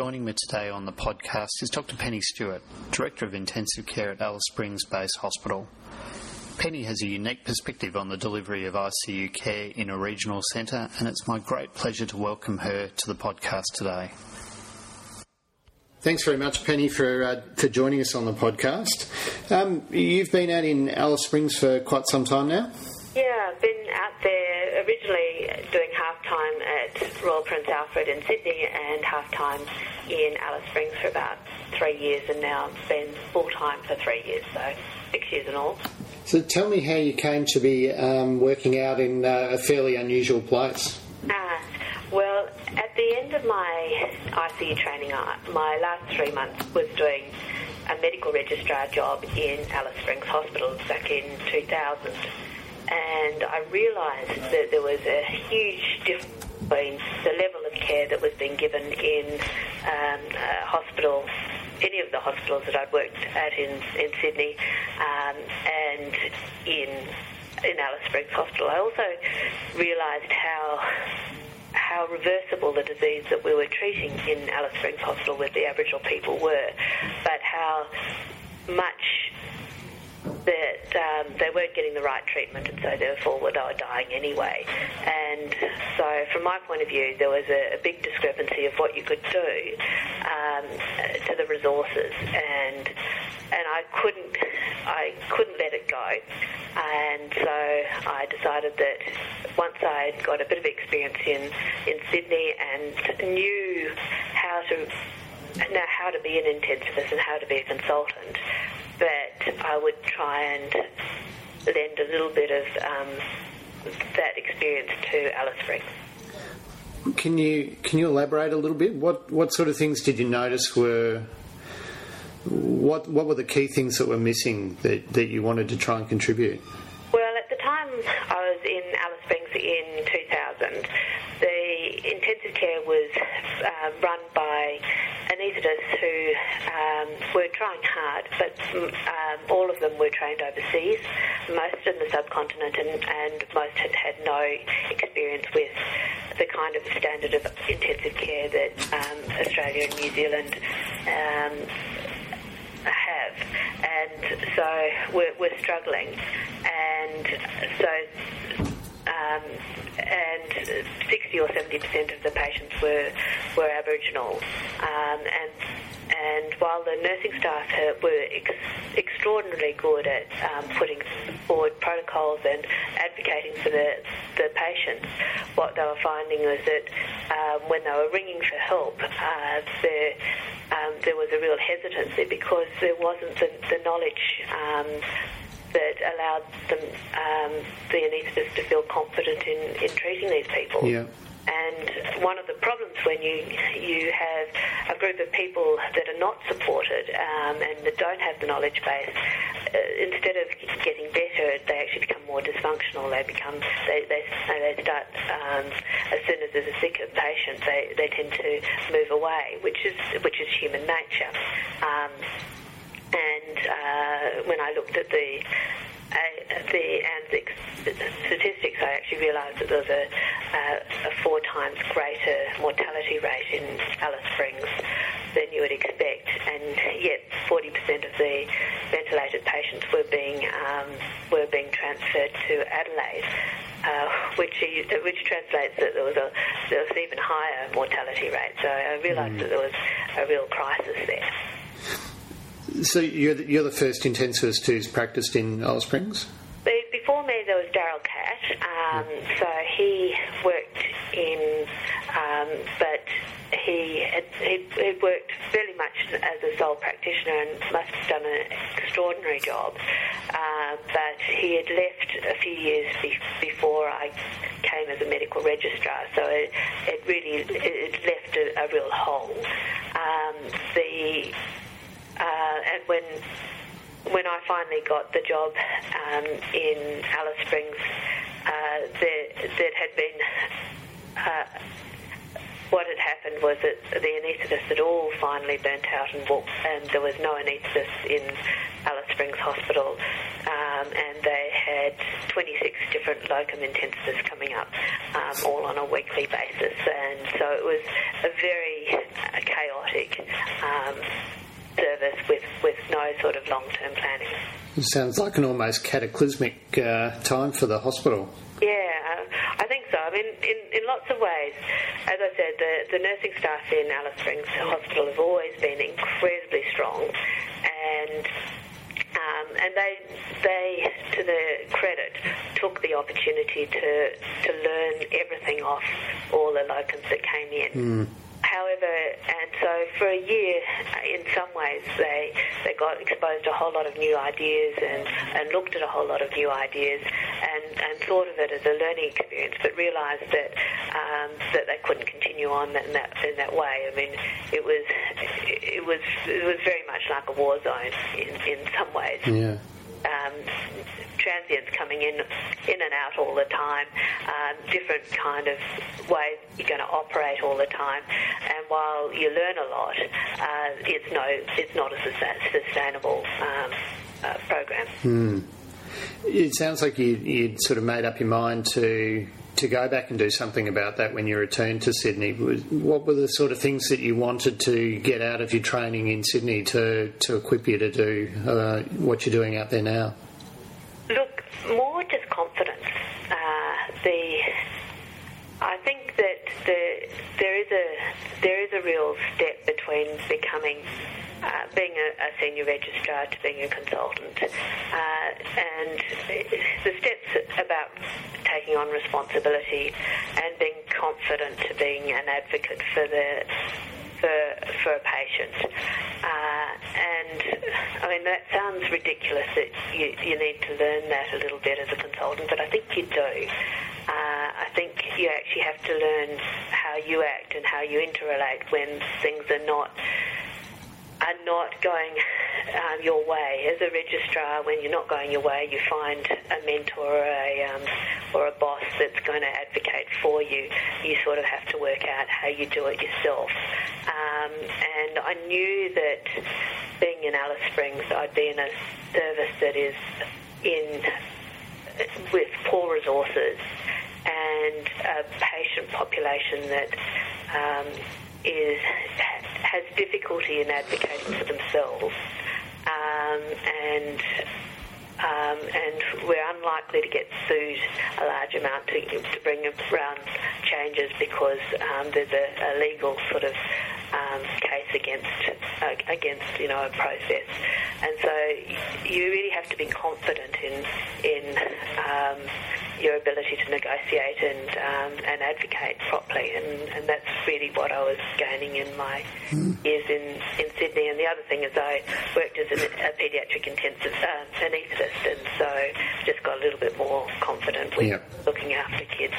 Joining me today on the podcast is Dr. Penny Stewart, Director of Intensive Care at Alice Springs Base Hospital. Penny has a unique perspective on the delivery of ICU care in a regional centre, and it's my great pleasure to welcome her to the podcast today. Thanks very much, Penny, for uh, for joining us on the podcast. Um, you've been out in Alice Springs for quite some time now. Yeah, I've been out there originally doing half time at Royal Prince Alfred in Sydney and half time in Alice Springs for about three years, and now been full time for three years, so six years in all. So tell me how you came to be um, working out in uh, a fairly unusual place. Uh, well, at the end of my ICU training, uh, my last three months was doing a medical registrar job in Alice Springs Hospital back in 2000. And I realised that there was a huge difference between the level of care that was being given in um, hospital, any of the hospitals that I'd worked at in, in Sydney um, and in, in Alice Springs Hospital. I also realised how how reversible the disease that we were treating in Alice Springs Hospital with the Aboriginal people were, but how much that um, they weren't getting the right treatment and so therefore they were dying anyway. And so from my point of view, there was a, a big discrepancy of what you could do um, to the resources and and I couldn't I couldn't let it go. And so I decided that once I got a bit of experience in, in Sydney and knew how to know how to be an intensivist and how to be a consultant, that I would try and lend a little bit of um, that experience to Alice Springs. Can you can you elaborate a little bit? What what sort of things did you notice were what what were the key things that were missing that, that you wanted to try and contribute? Well, at the time I was in Alice Springs in 2000, the intensive care was uh, run by anaesthetists who um, were trying hard, but um, all of them were trained overseas, most in the subcontinent, and, and most had had no experience with the kind of standard of intensive care that um, Australia and New Zealand um, have, and so we're, we're struggling, and so. Um, and 60 or 70 percent of the patients were were Aboriginal, um, and and while the nursing staff were ex- extraordinarily good at um, putting forward protocols and advocating for the, the patients, what they were finding was that um, when they were ringing for help, uh, there, um, there was a real hesitancy because there wasn't the, the knowledge um, that allowed them, um, the anaesthetists to feel confident in, in treating these people. Yeah. And one of the problems when you you have a group of people that are not supported um, and that don't have the knowledge base, uh, instead of getting better, they actually become more dysfunctional. They become they they, they start um, as soon as there's a sick patient, they, they tend to move away, which is which is human nature. Um, and uh, when I looked at the uh, the ANZIC statistics, I actually realised that there was a, uh, a, four times greater mortality rate in Alice Springs than you would expect, and yet 40% of the ventilated patients were being um, were being transferred to Adelaide, uh, which which translates that there was a there was even higher mortality rate. So I realised mm. that there was a real crisis there. So you're the, you're the first intensivist who's practiced in Alice Springs? Before me, there was Daryl Cash. Um, so he worked in, um, but he had he, he worked fairly much as a sole practitioner and must have done an extraordinary job. Uh, but he had left a few years be- before I came as a medical registrar, so it, it really it left a, a real hole. Um, the and when when I finally got the job um, in Alice Springs, uh, there, there had been uh, what had happened was that the anaesthetists had all finally burnt out and walked, and there was no anaesthetist in Alice Springs Hospital, um, and they had 26 different locum intensivists coming up, um, all on a weekly basis, and so it was a very uh, chaotic chaotic um, service with, with no sort of long term planning. It sounds like an almost cataclysmic uh, time for the hospital. Yeah, uh, I think so. I mean, in, in lots of ways, as I said, the, the nursing staff in Alice Springs Hospital have always been incredibly strong, and um, and they they, to their credit, took the opportunity to to learn everything off all the locums that came in. Mm. However, and so for a year, in some ways, they they got exposed to a whole lot of new ideas and, and looked at a whole lot of new ideas and, and thought of it as a learning experience, but realised that um, that they couldn't continue on in that in that way. I mean, it was it was it was very much like a war zone in in some ways. Yeah um, transients coming in in and out all the time, um, different kind of ways you're going to operate all the time. And while you learn a lot, uh, it's no, it's not a sustainable um, uh, program. Hmm. It sounds like you, you'd sort of made up your mind to to go back and do something about that when you returned to Sydney. What were the sort of things that you wanted to get out of your training in Sydney to, to equip you to do uh, what you're doing out there now? More just confidence. Uh, the I think that the, there is a there is a real step between becoming uh, being a, a, senior registrar to being a consultant, uh, and the steps about taking on responsibility and being confident to being an advocate for the for, for a patient. Uh, and I mean, that sounds ridiculous that you, you need to learn that a little bit as a consultant, but I think you do. Uh, I think you actually have to learn how you act and how you interrelate when things are not are not going um, your way. As a registrar, when you're not going your way, you find a mentor or a, um, or a boss that's going to advocate for you. You sort of have to work out how you do it yourself. Um, and I knew that being in Alice Springs, I'd be in a service that is in with poor resources and a patient population that um, is has difficulty in advocating for themselves, um, and um, and we're to get sued a large amount to, to bring around changes because um, there's a, a, legal sort of um, case against against you know a process, and so you really have to be confident in in um, your ability to negotiate and um, and advocate properly, and, and that's really what I was gaining in my mm. years in, in Sydney. And the other thing is I worked as a, a paediatric intensive uh, anaesthetist, and so just got a little bit more confident with yep. looking after kids,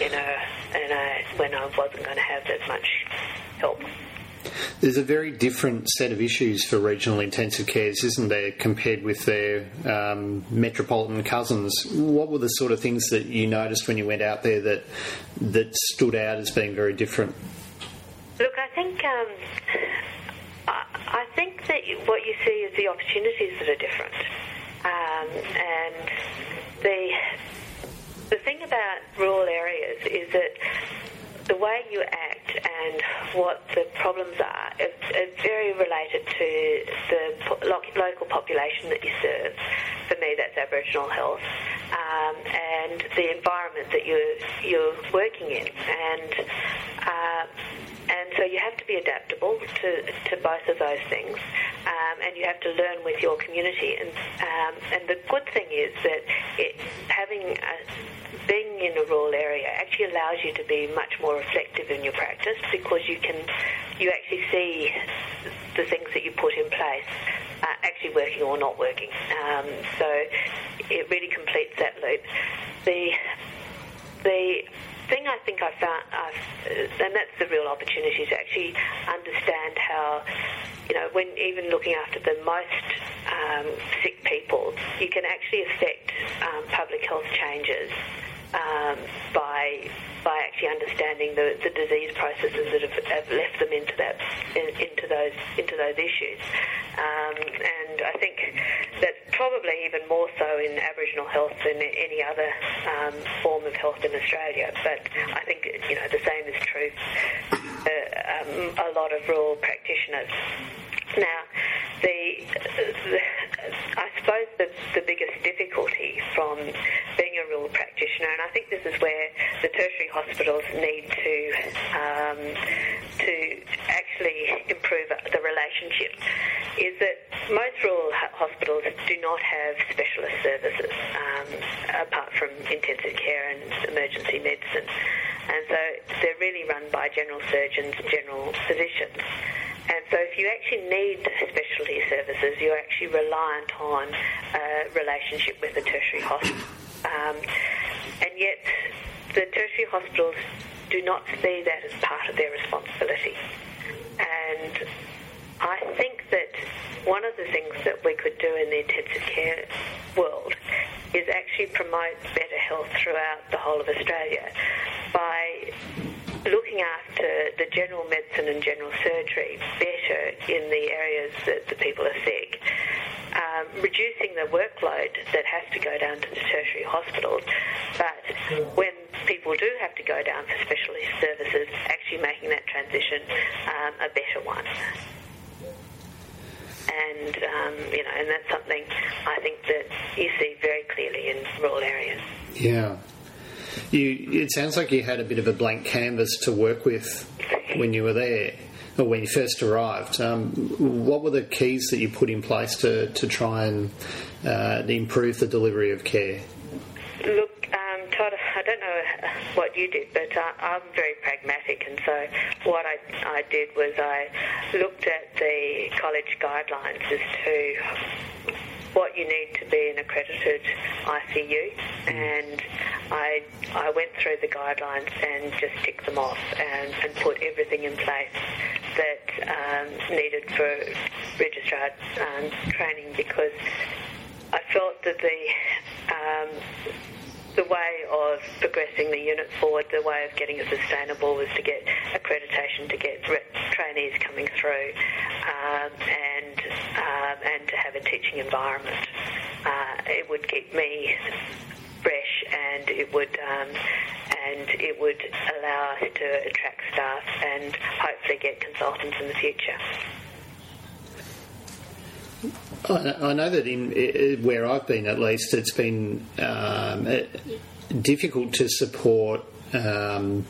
you know, and I, when I wasn't going to have as much help. There's a very different set of issues for regional intensive cares, isn't there, compared with their um, metropolitan cousins? What were the sort of things that you noticed when you went out there that that stood out as being very different? Look, I think um, I, think that what you see is the opportunities that are different, um, and the the thing about rural areas is that the way you act and what the problems are is, is very related to the local population that you serve. For me, that's Aboriginal health um, and the environment that you're you're working in, and uh, and so you have to be adaptable to, to both of those things, um, and you have to learn with your community. And um, and the good thing is that it, having a, being in a rural area actually allows you to be much more reflective in your practice because you can you actually see the things that you put in place are actually working or not working. Um, so it really completes that loop. The the thing I think I found, I've, and that's the real opportunity to actually understand how, you know, when even looking after the most um, sick people, you can actually affect um, public health changes um, by by actually understanding the, the disease processes that have, have left them into that in, into those into those issues. Um, and I think that's probably even more so in Aboriginal health than any other um, form of health in Australia. But I think you know the same is true. Um, a lot of rural practitioners. Now, the, the I suppose the, the biggest difficulty from being a rural practitioner, and I think this is where the tertiary hospitals need to um, to actually improve the relationship, is that most rural hospitals do not have specialist services um, apart from intensive care and emergency medicine, and so they're really run by general surgeons, general physicians. And so if you actually need specialty services, you're actually reliant on a relationship with the tertiary hospital. Um, yet the tertiary hospitals do not see that as part of their responsibility. And I think that one of the things that we could do in the intensive care world is actually promote better health throughout the whole of Australia by looking after the general medicine and general surgery better in the areas that the people are sick. Reducing the workload that has to go down to the tertiary hospitals, but when people do have to go down for specialist services, actually making that transition um, a better one. And um, you know, and that's something I think that you see very clearly in rural areas. Yeah. You, it sounds like you had a bit of a blank canvas to work with when you were there, when you first arrived. Um, what were the keys that you put in place to, to try and uh, improve the delivery of care? Look, um, Todd, I don't know what you did, but I, am very pragmatic, and so what I, I did was I looked at the college guidelines as to what you need to be an accredited ICU, and I I went through the guidelines and just ticked them off and, and put everything in place that um, needed for registrar um, training because I felt that the um, the way of progressing the unit forward, the way of getting it sustainable was to get accreditation, to get trainees coming through, um, and um, and to have a teaching environment. Uh, it would keep me fresh, and it would um, and it would allow us to attract staff and hopefully get consultants in the future. I know that in where I've been, at least, it's been um, difficult to support um,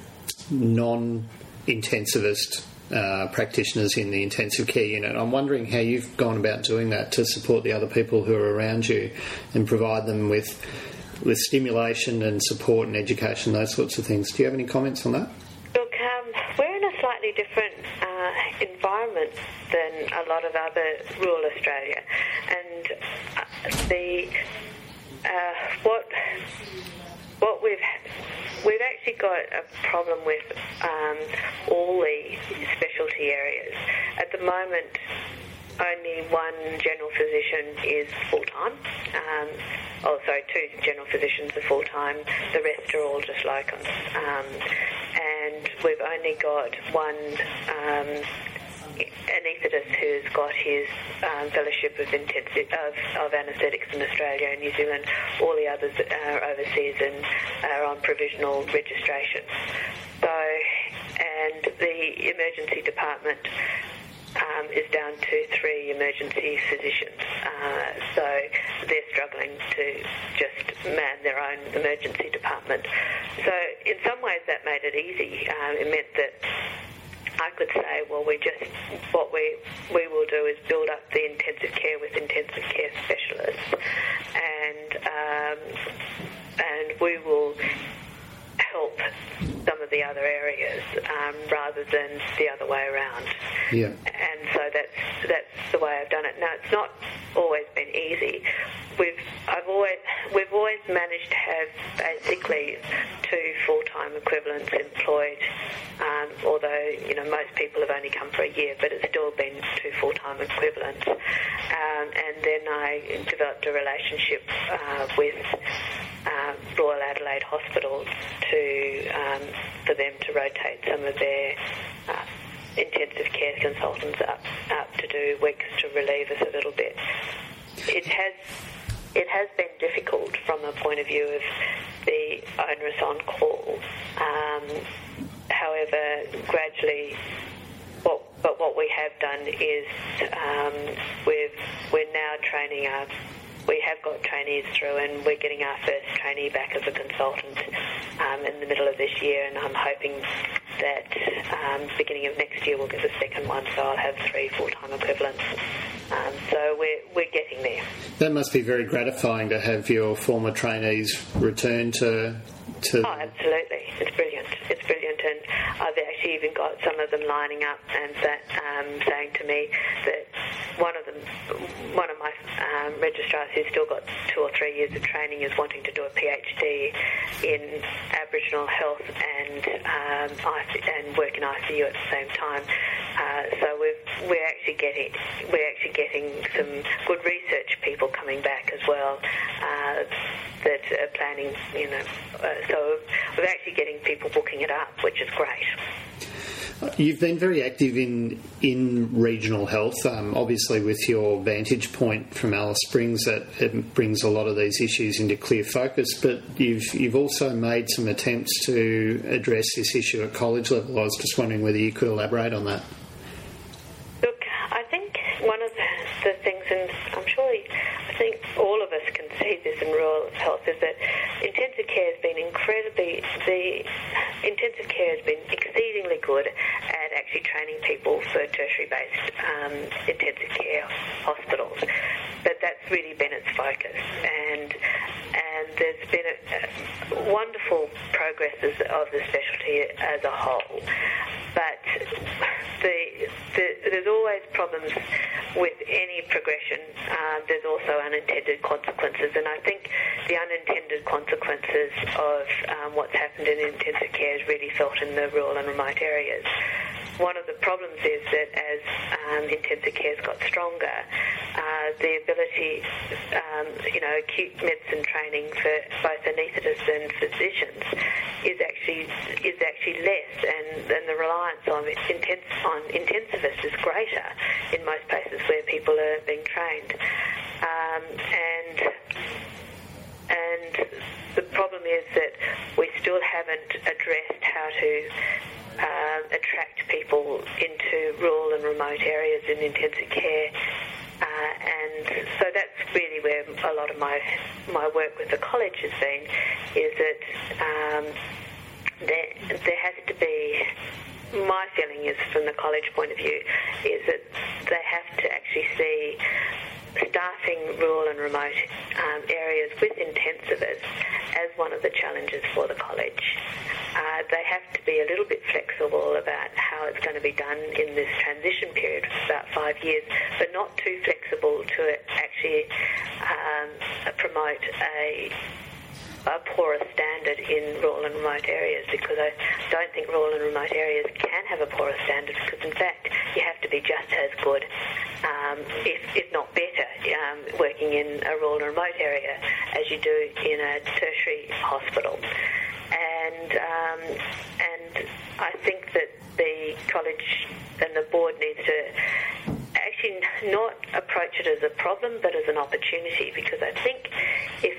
non-intensivist uh, practitioners in the intensive care unit. I'm wondering how you've gone about doing that to support the other people who are around you and provide them with with stimulation and support and education, those sorts of things. Do you have any comments on that? Look, um, we're in a slightly different uh, environment than a lot of other rural Australia, and uh, the uh, what what we've we've actually got a problem with um, all the specialty areas at the moment only one general physician is full time. Um, oh, sorry, two general physicians are full time. The rest are all just locums. Um, and we've only got one um, anaesthetist who's got his um, fellowship of intensive of, of anaesthetics in Australia and New Zealand. All the others are overseas and are on provisional registration. So, and the emergency department um, is down to three emergency physicians. Uh, so they're struggling to just man their own emergency department. So in some ways that made it easy. Um, it meant that I could say, well, we just what we we will do is build up the intensive care with intensive care specialists, and um, and we will help some of the other areas um, rather than the other way around. Yeah. And so that's that's the way I've done it. Now it's not always been easy. We've I've always we've always managed to have basically two full time equivalents employed. Um, although you know most people have only come for a year, but it's still been two full time equivalents. Um, and then I developed a relationship uh, with um, Royal Adelaide Hospital to um, for them to rotate some of their uh, intensive care consultants up, up to do weeks to relieve us a little bit. It has it has been difficult from a point of view of the onerous on call. Um, however, gradually, but what we have done is um, we've, we're now training our we have got trainees through and we're getting our first trainee back as a consultant um, in the middle of this year and I'm hoping that um, beginning of next year we'll get the second one so I'll have three full-time equivalents. Um, so we're, we're getting there. That must be very gratifying to have your former trainees return to... to... Oh, absolutely. It's brilliant. It's brilliant and I've actually even got some of them lining up and that, um, saying to me that one of them, one of my um, registrars who's still got two or three years of training is wanting to do a PhD in Aboriginal health and um, and work in ICU at the same time. Uh, so we've, we're actually getting we're actually getting some good research people coming back as well uh, that are planning. You know, uh, so we're actually getting people booking it up, which is great. You've been very active in in regional health. Um, obviously, with your vantage point from Alice Springs, that it brings a lot of these issues into clear focus. But you've you've also made some attempts to address this issue at college level. I was just wondering whether you could elaborate on that. Look, I think one of the, things, and I'm sure I think all of us this in rural health, is that intensive care has been incredibly the intensive care has been exceedingly good at actually training people for tertiary-based um, intensive care hospitals. But that's really been its focus, and and there's been a, a wonderful progresses of the specialty as a whole. But the, the, there's always problems with any progression. Uh, there's also unintended consequences, and I think the unintended consequences of um, what's happened in intensive care is really felt in the rural and remote areas. One of the problems is that as um, intensive care's got stronger, uh, the ability, um, you know, acute medicine training for both anaesthetists and physicians is actually is actually less, and, and the reliance on, intense, on intensivists is greater in most places where people are being trained, um, and and the problem is that we still haven't addressed how to uh, attract people into rural and remote areas in intensive care. Uh, and so that's really where a lot of my my work with the college has been, is that um, there, there has to be my feeling is from the college point of view is that they have to actually see staffing rural and remote um, areas with intensivists as one of the challenges for the college. Uh, they have to be a little bit flexible about how it's going to be done in this transition period of about five years, but not too flexible to actually um, promote a a poorer standard in rural and remote areas because I don't think rural and remote areas can have a poorer standard because in fact be just as good, um, if, if not better, um, working in a rural and remote area as you do in a tertiary hospital. And, um, and I think that the college and the board needs to actually not approach it as a problem but as an opportunity because I think if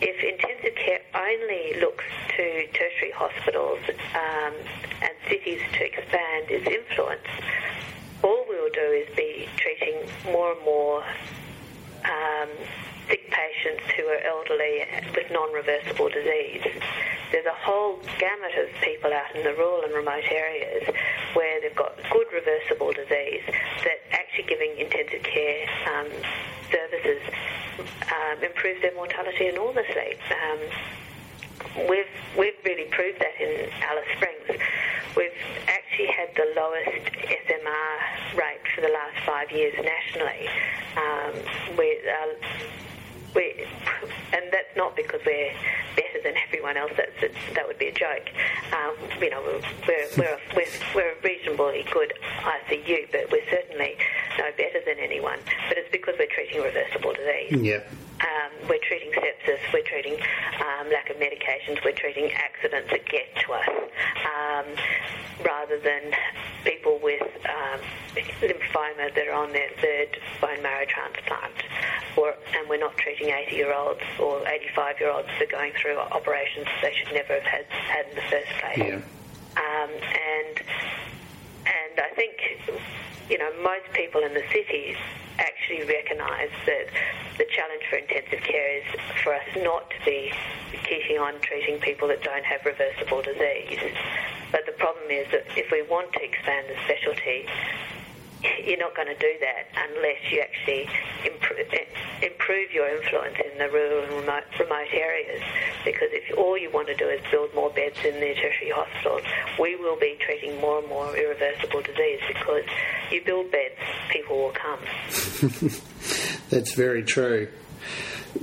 if intensive care only looks to tertiary hospitals um, and cities to expand its influence, do is be treating more and more um, sick patients who are elderly with non-reversible disease. There's a whole gamut of people out in the rural and remote areas where they've got good reversible disease that actually giving intensive care um, services um, improves their mortality enormously. Um, we've we've really proved that in Alice Springs. We've actually had the lowest SMR rate for the last five years nationally. Um, we, uh, we, and that's not because we're better than everyone else. That's that would be a joke. Um, you know, we're we're, we're we're a reasonably good ICU, but we're certainly no better than anyone. But it's because we're treating reversible disease. Yeah. Um, we're treating sepsis. We're treating um, lack of medications. We're treating accidents that get to us, um, rather than people with um, lymphoma that are on their third bone marrow transplant, or and we're not treating 80-year-olds or 85-year-olds that are going through operations they should never have had, had in the first place. Yeah. Um, and and I think you know, most people in the cities actually recognise that the challenge for intensive care is for us not to be keeping on treating people that don't have reversible disease. But the problem is that if we want to expand the specialty, you're not going to do that unless you actually improve, eh, improve your influence the rural and remote, remote areas. Because if all you want to do is build more beds in the tertiary hospitals, we will be treating more and more irreversible disease because you build beds, people will come. That's very true.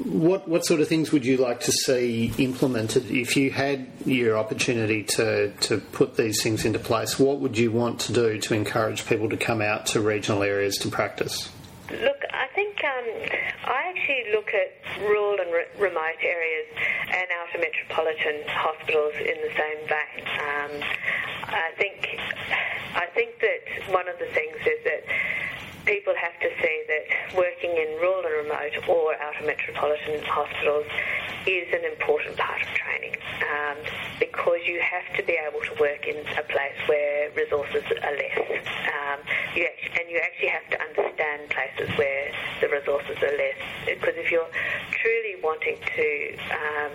What what sort of things would you like to see implemented if you had your opportunity to, to put these things into place? What would you want to do to encourage people to come out to regional areas to practice? Look, I think um, I actually look at rural and re- remote areas and outer metropolitan hospitals in the same vein. Um, I think I think that one of the things is that people have to see that working in rural and remote or outer metropolitan hospitals is an important part of training um, because you have to be able to work in a place where resources are less. Um, you actually, and you actually have to understand places where the resources are less because if you're truly wanting to um,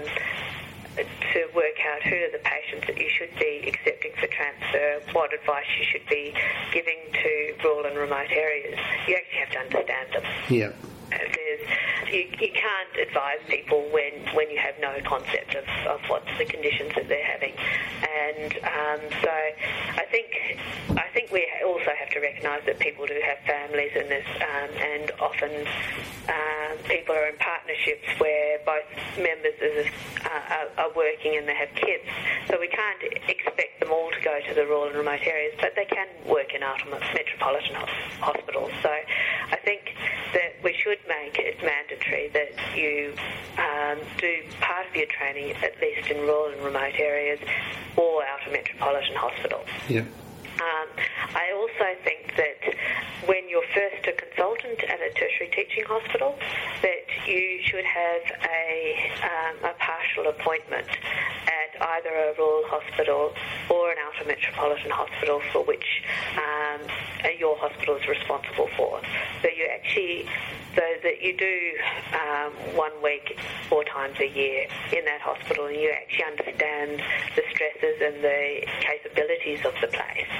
to work out who are the patients that you should be accepting for transfer, what advice you should be giving to remote areas. You actually have to understand them. Yeah. You, you can't advise people when, when you have no concept of, of what the conditions that they're having. And um, so I think I think we also have to recognise that people do have families in this, um, and often um, people are in partnerships where both members of, uh, are, working and they have kids. So we can't expect them all to go to the rural and remote areas, but they can work in outer metropolitan hospitals. So I think that we should make it mandatory that you um, do part of your training at least in rural and remote areas or outer metropolitan hospitals. Yeah. Um, I also think that when you're first a consultant at a tertiary teaching hospital, that you should have a, um, a partial appointment at either a rural hospital or an outer metropolitan hospital for which um, your hospital is responsible for. So you actually so that you do um, one week four times a year in that hospital and you actually understand the stresses and the capabilities of the place.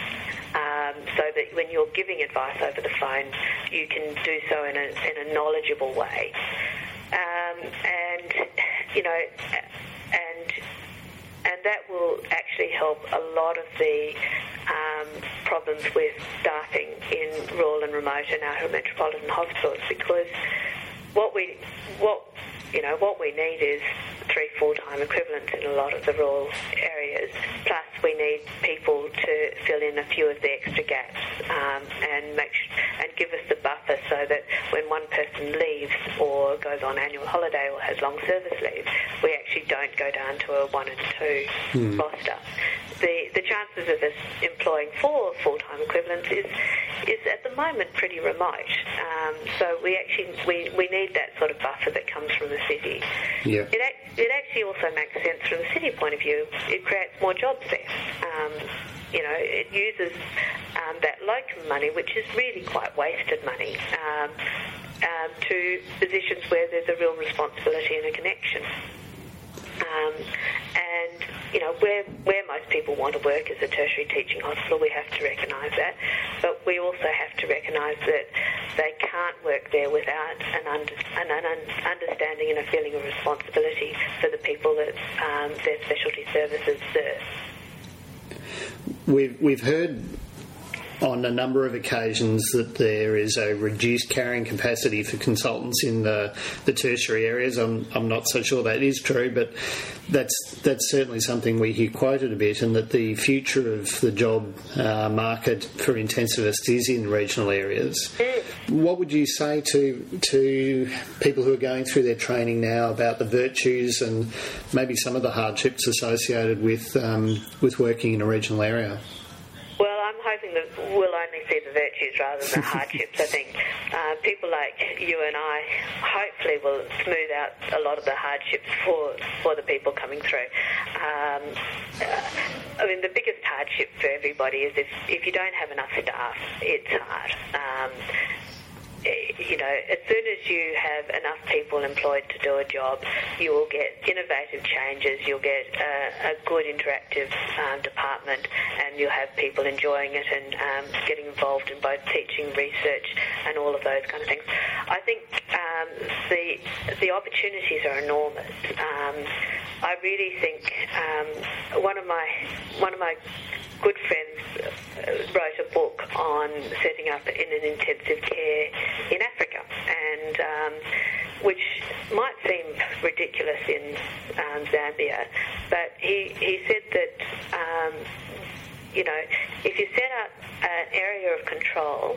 Um, so that when you're giving advice over the phone, you can do so in a, in a knowledgeable way. Um, and, you know, and that will actually help a lot of the um, problems with staffing in rural and remote and outer metropolitan hospitals because what we what you know what we need is three full-time equivalents in a lot of the rural areas. Plus, we need people to fill in a few of the extra gaps um, and make and give us the buffer so that when one person leaves or goes on annual holiday or has long service leave, we actually don't go down to a one and two hmm. roster. The the chances of us employing four full-time equivalents is is at the moment pretty remote. Um, so we actually we, we need that sort of buffer that comes from the city. Yeah. It, it actually also makes sense from the city point of view. It creates more jobs there. Um, you know, it uses um, that locum money, which is really quite wasted money, um, um, to positions where there's a real responsibility and a connection. Um, and you know, where where most people want to work is a tertiary teaching hospital, we have to recognise that. But we also have to recognise that they can't work there without an, under, an, an understanding and a feeling of responsibility for the people that um, their specialty services serve. We've we've heard on a number of occasions that there is a reduced carrying capacity for consultants in the, the tertiary areas. I'm, I'm not so sure that is true, but that's that's certainly something we hear quoted a bit, and that the future of the job uh, market for intensivists is in regional areas. What would you say to to people who are going through their training now about the virtues and maybe some of the hardships associated with um, with working in a regional area? That we'll only see the virtues rather than the hardships. I think uh, people like you and I hopefully will smooth out a lot of the hardships for for the people coming through. Um, uh, I mean, the biggest hardship for everybody is if, if you don't have enough staff, it's hard. Um, you know, as soon as you have enough people employed to do a job, you will get innovative changes, you'll get a, a good interactive um, department, and you'll have people enjoying it and um, getting involved in both teaching, research, and all of those kind of things. I think um, the the opportunities are enormous. Um, I really think um, one of my one of my good friends uh, wrote a book on setting up in an intensive care in Africa, and um, which might seem ridiculous in um, Zambia, but he he said that. Um, you know, if you set up an area of control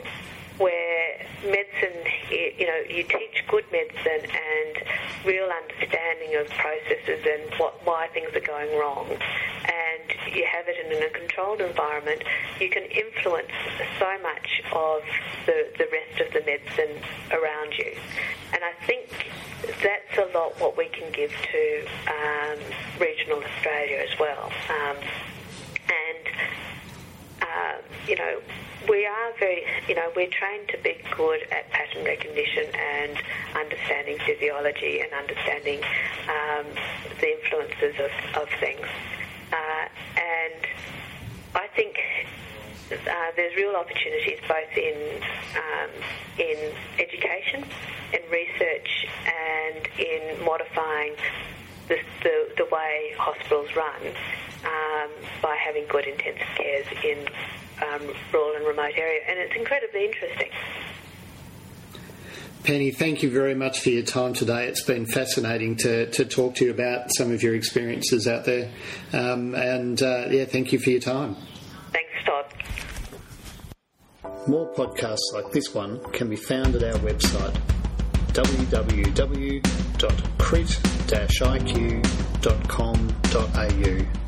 where medicine, you know, you teach good medicine and real understanding of processes and what, why things are going wrong, and you have it in a controlled environment, you can influence so much of the, the rest of the medicine around you. And I think that's a lot what we can give to um, regional Australia as well. Um, and, uh, you know, we are very, you know, we're trained to be good at pattern recognition and understanding physiology and understanding um, the influences of, of things. Uh, and I think uh, there's real opportunities both in um, in education, in research, and in modifying the, the, the way hospitals run um, by having good intensive cares in um, rural and remote areas. and it's incredibly interesting. Penny, thank you very much for your time today. It's been fascinating to, to talk to you about some of your experiences out there. Um, and uh, yeah, thank you for your time. Thanks, Todd. More podcasts like this one can be found at our website www.crit-iq.com.au.